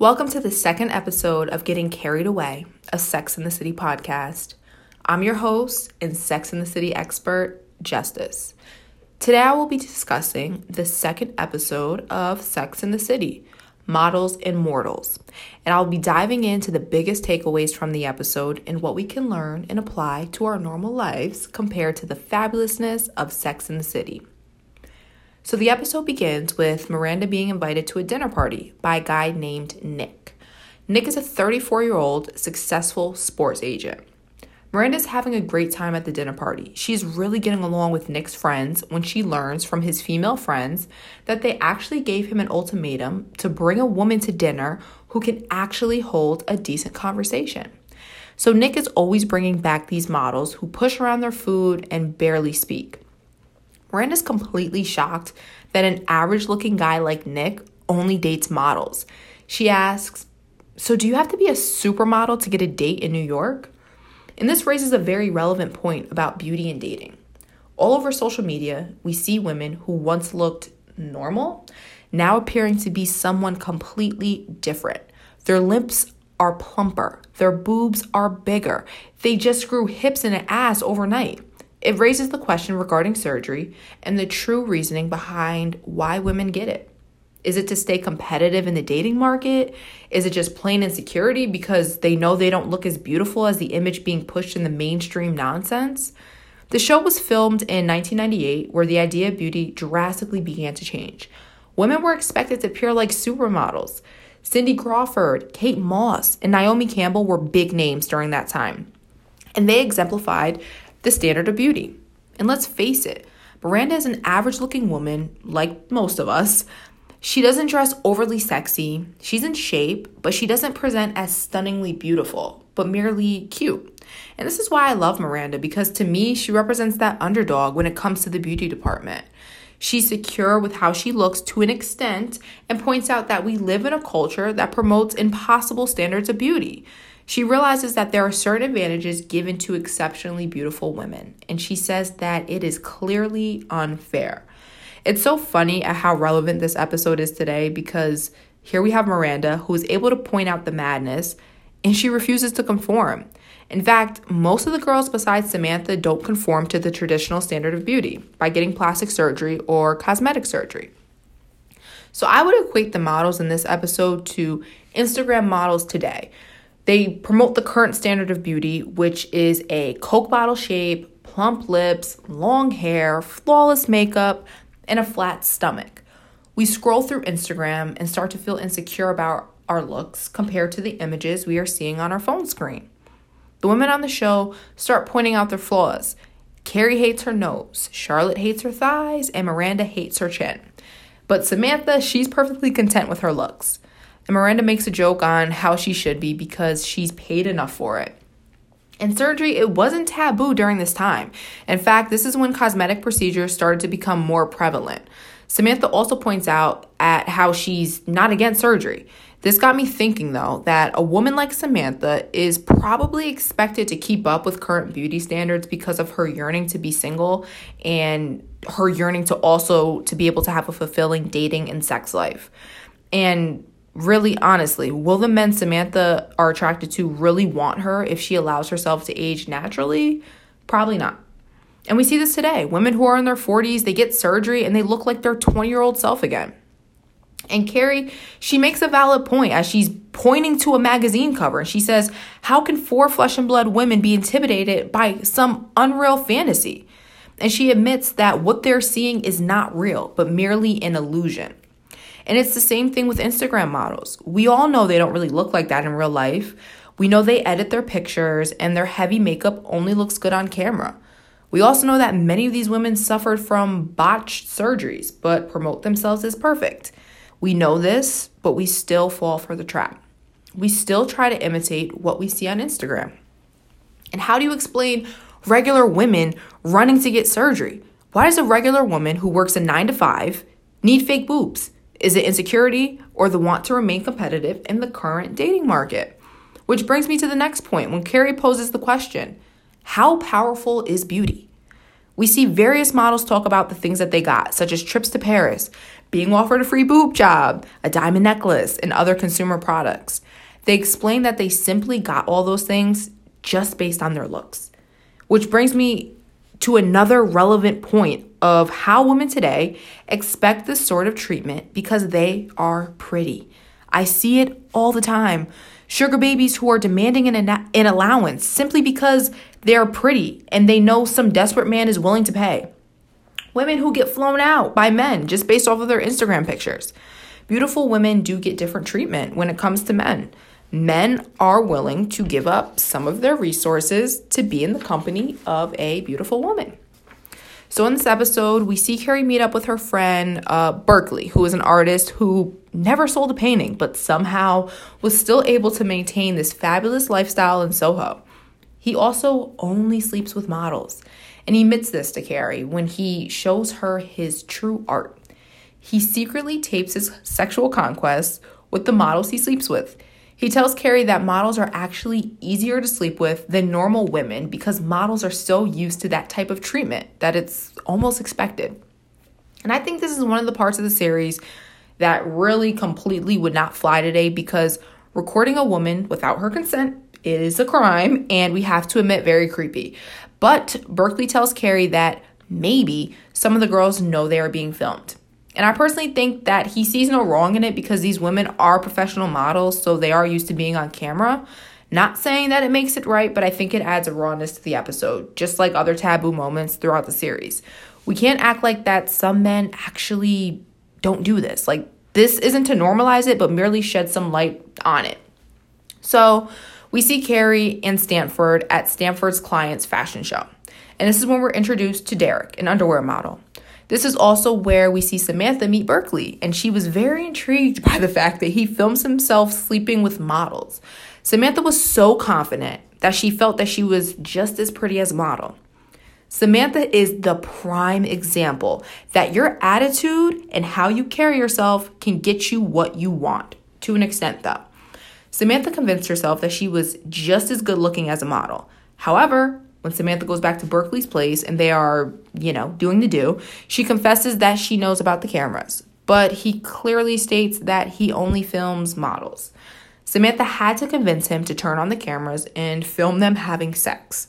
Welcome to the second episode of Getting Carried Away, a Sex in the City podcast. I'm your host and Sex in the City expert, Justyce. Today I will be discussing the second episode of Sex in the City Models and Mortals. And I'll be diving into the biggest takeaways from the episode and what we can learn and apply to our normal lives compared to the fabulousness of Sex in the City. So the episode begins with Miranda being invited to a dinner party by a guy named Nick. Nick is a 34 year old successful sports agent. Miranda's having a great time at the dinner party. She's really getting along with Nick's friends when she learns from his female friends that they actually gave him an ultimatum to bring a woman to dinner who can actually hold a decent conversation. So Nick is always bringing back these models who push around their food and barely speak. Miranda's completely shocked that an average looking guy like Nick only dates models. She asks, So, do you have to be a supermodel to get a date in New York? And this raises a very relevant point about beauty and dating. All over social media, we see women who once looked normal now appearing to be someone completely different. Their lips are plumper, their boobs are bigger, they just grew hips and an ass overnight. It raises the question regarding surgery and the true reasoning behind why women get it. Is it to stay competitive in the dating market? Is it just plain insecurity because they know they don't look as beautiful as the image being pushed in the mainstream nonsense? The show was filmed in 1998, where the idea of beauty drastically began to change. Women were expected to appear like supermodels. Cindy Crawford, Kate Moss, and Naomi Campbell were big names during that time. And they exemplified the standard of beauty. And let's face it, Miranda is an average looking woman, like most of us. She doesn't dress overly sexy, she's in shape, but she doesn't present as stunningly beautiful, but merely cute. And this is why I love Miranda because to me, she represents that underdog when it comes to the beauty department. She's secure with how she looks to an extent and points out that we live in a culture that promotes impossible standards of beauty. She realizes that there are certain advantages given to exceptionally beautiful women, and she says that it is clearly unfair. It's so funny at how relevant this episode is today because here we have Miranda who is able to point out the madness and she refuses to conform. In fact, most of the girls besides Samantha don't conform to the traditional standard of beauty by getting plastic surgery or cosmetic surgery. So I would equate the models in this episode to Instagram models today they promote the current standard of beauty, which is a Coke bottle shape, plump lips, long hair, flawless makeup, and a flat stomach. We scroll through Instagram and start to feel insecure about our looks compared to the images we are seeing on our phone screen. The women on the show start pointing out their flaws. Carrie hates her nose, Charlotte hates her thighs, and Miranda hates her chin. But Samantha, she's perfectly content with her looks. And Miranda makes a joke on how she should be because she's paid enough for it. And surgery, it wasn't taboo during this time. In fact, this is when cosmetic procedures started to become more prevalent. Samantha also points out at how she's not against surgery. This got me thinking though that a woman like Samantha is probably expected to keep up with current beauty standards because of her yearning to be single and her yearning to also to be able to have a fulfilling dating and sex life. And really honestly, will the men Samantha are attracted to really want her if she allows herself to age naturally? Probably not. And we see this today. Women who are in their 40s, they get surgery and they look like their 20 year old self again. And Carrie, she makes a valid point as she's pointing to a magazine cover. And she says, How can four flesh and blood women be intimidated by some unreal fantasy? And she admits that what they're seeing is not real, but merely an illusion. And it's the same thing with Instagram models. We all know they don't really look like that in real life. We know they edit their pictures and their heavy makeup only looks good on camera. We also know that many of these women suffered from botched surgeries but promote themselves as perfect. We know this, but we still fall for the trap. We still try to imitate what we see on Instagram. And how do you explain regular women running to get surgery? Why does a regular woman who works a 9 to 5 need fake boobs? Is it insecurity or the want to remain competitive in the current dating market? Which brings me to the next point when Carrie poses the question How powerful is beauty? We see various models talk about the things that they got, such as trips to Paris, being offered a free boob job, a diamond necklace, and other consumer products. They explain that they simply got all those things just based on their looks. Which brings me to another relevant point of how women today expect this sort of treatment because they are pretty. I see it all the time. Sugar babies who are demanding an, an allowance simply because they're pretty and they know some desperate man is willing to pay. Women who get flown out by men just based off of their Instagram pictures. Beautiful women do get different treatment when it comes to men. Men are willing to give up some of their resources to be in the company of a beautiful woman. So, in this episode, we see Carrie meet up with her friend uh, Barkley, who is an artist who never sold a painting, but somehow was still able to maintain this fabulous lifestyle in Soho. He also only sleeps with models, and he admits this to Carrie when he shows her his true art. He secretly tapes his sexual conquests with the models he sleeps with. He tells Carrie that models are actually easier to sleep with than normal women because models are so used to that type of treatment that it's almost expected. And I think this is one of the parts of the series that really completely would not fly today because recording a woman without her consent is a crime and we have to admit very creepy. But Barkley tells Carrie that maybe some of the girls know they are being filmed. And I personally think that he sees no wrong in it because these women are professional models, so they are used to being on camera. Not saying that it makes it right, but I think it adds a rawness to the episode, just like other taboo moments throughout the series. We can't act like that some men actually don't do this. Like, this isn't to normalize it, but merely shed some light on it. So, we see Carrie and Stanford at Stanford's client's fashion show. And this is when we're introduced to Derek, an underwear model. This is also where we see Samantha meet Barkley, and she was very intrigued by the fact that he films himself sleeping with models. Samantha was so confident that she felt that she was just as pretty as a model. Samantha is the prime example that your attitude and how you carry yourself can get you what you want, to an extent, though. Samantha convinced herself that she was just as good looking as a model. However, when Samantha goes back to Barkley's place and they are, you know, doing the do, she confesses that she knows about the cameras, but he clearly states that he only films models. Samantha had to convince him to turn on the cameras and film them having sex.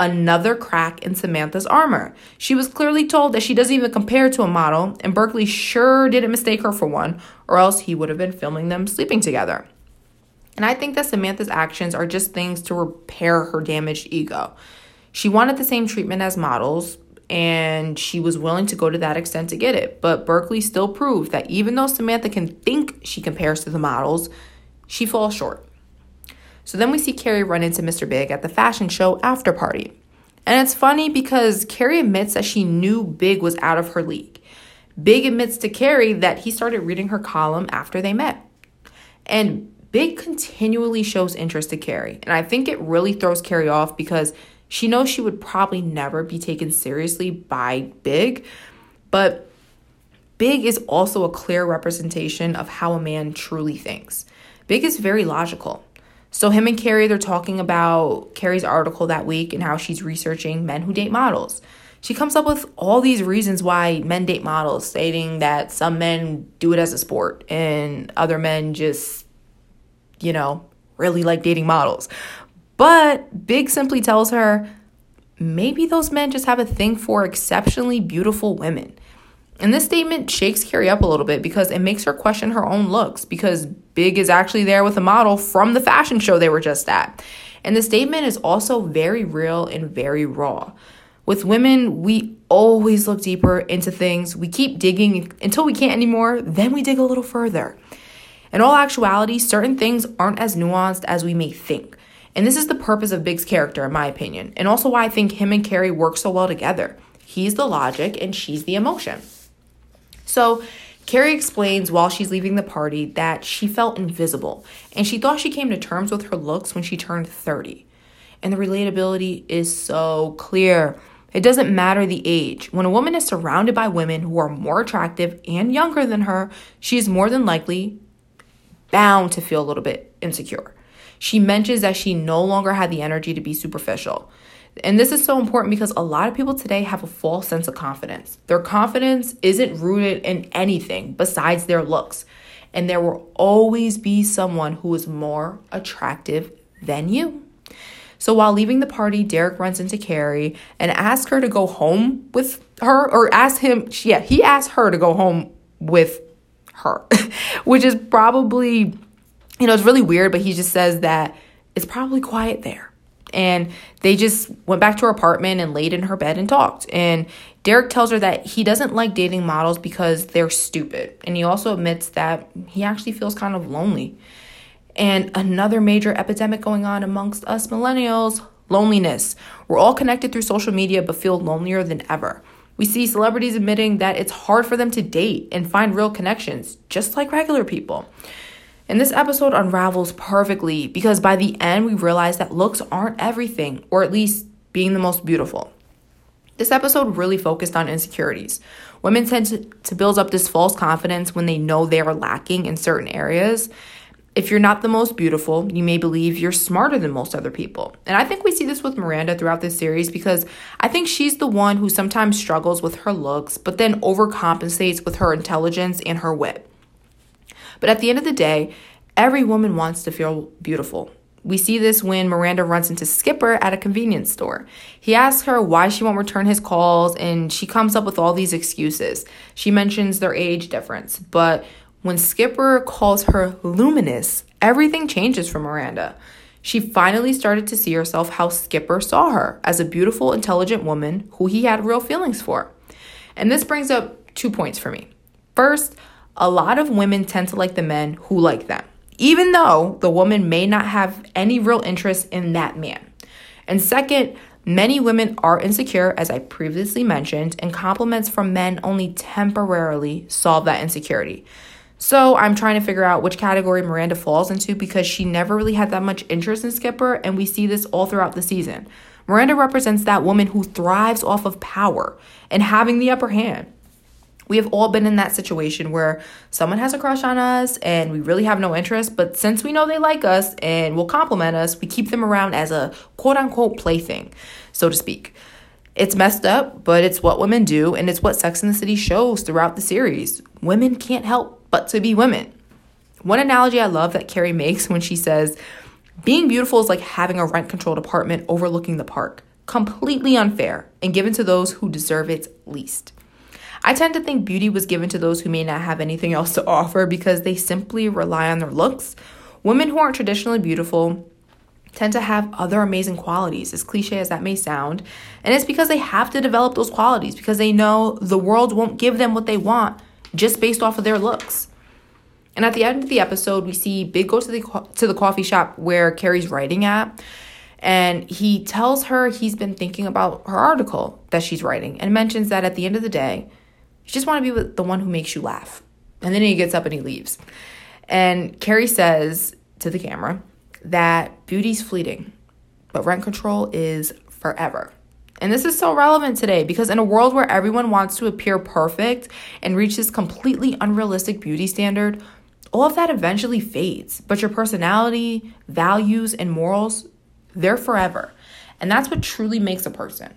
Another crack in Samantha's armor. She was clearly told that she doesn't even compare to a model, and Barkley sure didn't mistake her for one, or else he would have been filming them sleeping together. And I think that Samantha's actions are just things to repair her damaged ego. She wanted the same treatment as models, and she was willing to go to that extent to get it. But Barkley still proved that even though Samantha can think she compares to the models, she falls short. So then we see Carrie run into Mr. Big at the fashion show after party. And it's funny because Carrie admits that she knew Big was out of her league. Big admits to Carrie that he started reading her column after they met. And Big continually shows interest to Carrie. And I think it really throws Carrie off because she knows she would probably never be taken seriously by Big, but Big is also a clear representation of how a man truly thinks. Big is very logical. So, him and Carrie, they're talking about Carrie's article that week and how she's researching men who date models. She comes up with all these reasons why men date models, stating that some men do it as a sport and other men just, you know, really like dating models. But Big simply tells her maybe those men just have a thing for exceptionally beautiful women. And this statement shakes Carrie up a little bit because it makes her question her own looks because Big is actually there with a model from the fashion show they were just at. And the statement is also very real and very raw. With women, we always look deeper into things. We keep digging until we can't anymore, then we dig a little further. In all actuality, certain things aren't as nuanced as we may think. And this is the purpose of Big's character, in my opinion, and also why I think him and Carrie work so well together. He's the logic and she's the emotion. So, Carrie explains while she's leaving the party that she felt invisible and she thought she came to terms with her looks when she turned 30. And the relatability is so clear. It doesn't matter the age. When a woman is surrounded by women who are more attractive and younger than her, she is more than likely bound to feel a little bit insecure. She mentions that she no longer had the energy to be superficial. And this is so important because a lot of people today have a false sense of confidence. Their confidence isn't rooted in anything besides their looks. And there will always be someone who is more attractive than you. So while leaving the party, Derek runs into Carrie and asks her to go home with her, or ask him, yeah, he asked her to go home with her, which is probably, you know, it's really weird, but he just says that it's probably quiet there. And they just went back to her apartment and laid in her bed and talked. And Derek tells her that he doesn't like dating models because they're stupid. And he also admits that he actually feels kind of lonely. And another major epidemic going on amongst us millennials loneliness. We're all connected through social media but feel lonelier than ever. We see celebrities admitting that it's hard for them to date and find real connections, just like regular people. And this episode unravels perfectly because by the end, we realize that looks aren't everything, or at least being the most beautiful. This episode really focused on insecurities. Women tend to, build up this false confidence when they know they are lacking in certain areas. If you're not the most beautiful, you may believe you're smarter than most other people. And I think we see this with Miranda throughout this series because I think she's the one who sometimes struggles with her looks, but then overcompensates with her intelligence and her wit. But at the end of the day, every woman wants to feel beautiful. We see this when Miranda runs into Skipper at a convenience store. He asks her why she won't return his calls, and she comes up with all these excuses. She mentions their age difference, but when Skipper calls her luminous, everything changes for Miranda. She finally started to see herself how Skipper saw her as a beautiful, intelligent woman who he had real feelings for. And this brings up two points for me. First, a lot of women tend to like the men who like them, even though the woman may not have any real interest in that man. And second, many women are insecure, as I previously mentioned, and compliments from men only temporarily solve that insecurity. So I'm trying to figure out which category Miranda falls into because she never really had that much interest in Skipper, and we see this all throughout the season. Miranda represents that woman who thrives off of power and having the upper hand. We have all been in that situation where someone has a crush on us and we really have no interest, but since we know they like us and will compliment us, we keep them around as a quote unquote plaything, so to speak. It's messed up, but it's what women do, and it's what Sex in the City shows throughout the series. Women can't help but to be women. One analogy I love that Carrie makes when she says, being beautiful is like having a rent controlled apartment overlooking the park. Completely unfair and given to those who deserve it least. I tend to think beauty was given to those who may not have anything else to offer because they simply rely on their looks. Women who aren't traditionally beautiful tend to have other amazing qualities, as cliche as that may sound. And it's because they have to develop those qualities because they know the world won't give them what they want just based off of their looks. And at the end of the episode, we see Big go to the to the coffee shop where Carrie's writing at, and he tells her he's been thinking about her article that she's writing, and mentions that at the end of the day, you just want to be with the one who makes you laugh. And then he gets up and he leaves. And Carrie says to the camera that beauty's fleeting, but rent control is forever. And this is so relevant today because in a world where everyone wants to appear perfect and reach this completely unrealistic beauty standard, all of that eventually fades. But your personality, values, and morals, they're forever. And that's what truly makes a person.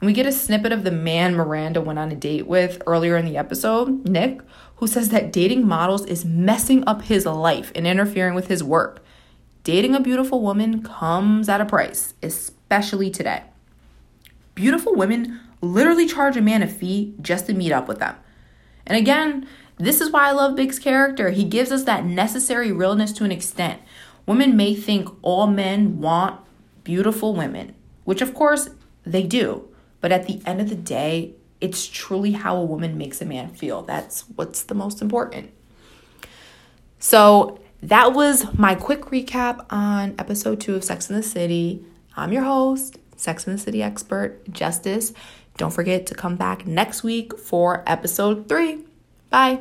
And we get a snippet of the man Miranda went on a date with earlier in the episode, Nick, who says that dating models is messing up his life and interfering with his work. Dating a beautiful woman comes at a price, especially today. Beautiful women literally charge a man a fee just to meet up with them. And again, this is why I love Big's character. He gives us that necessary realness to an extent. Women may think all men want beautiful women, which of course they do. But at the end of the day, it's truly how a woman makes a man feel. That's what's the most important. So, that was my quick recap on episode two of Sex in the City. I'm your host, Sex in the City expert, Justyce. Don't forget to come back next week for episode three. Bye.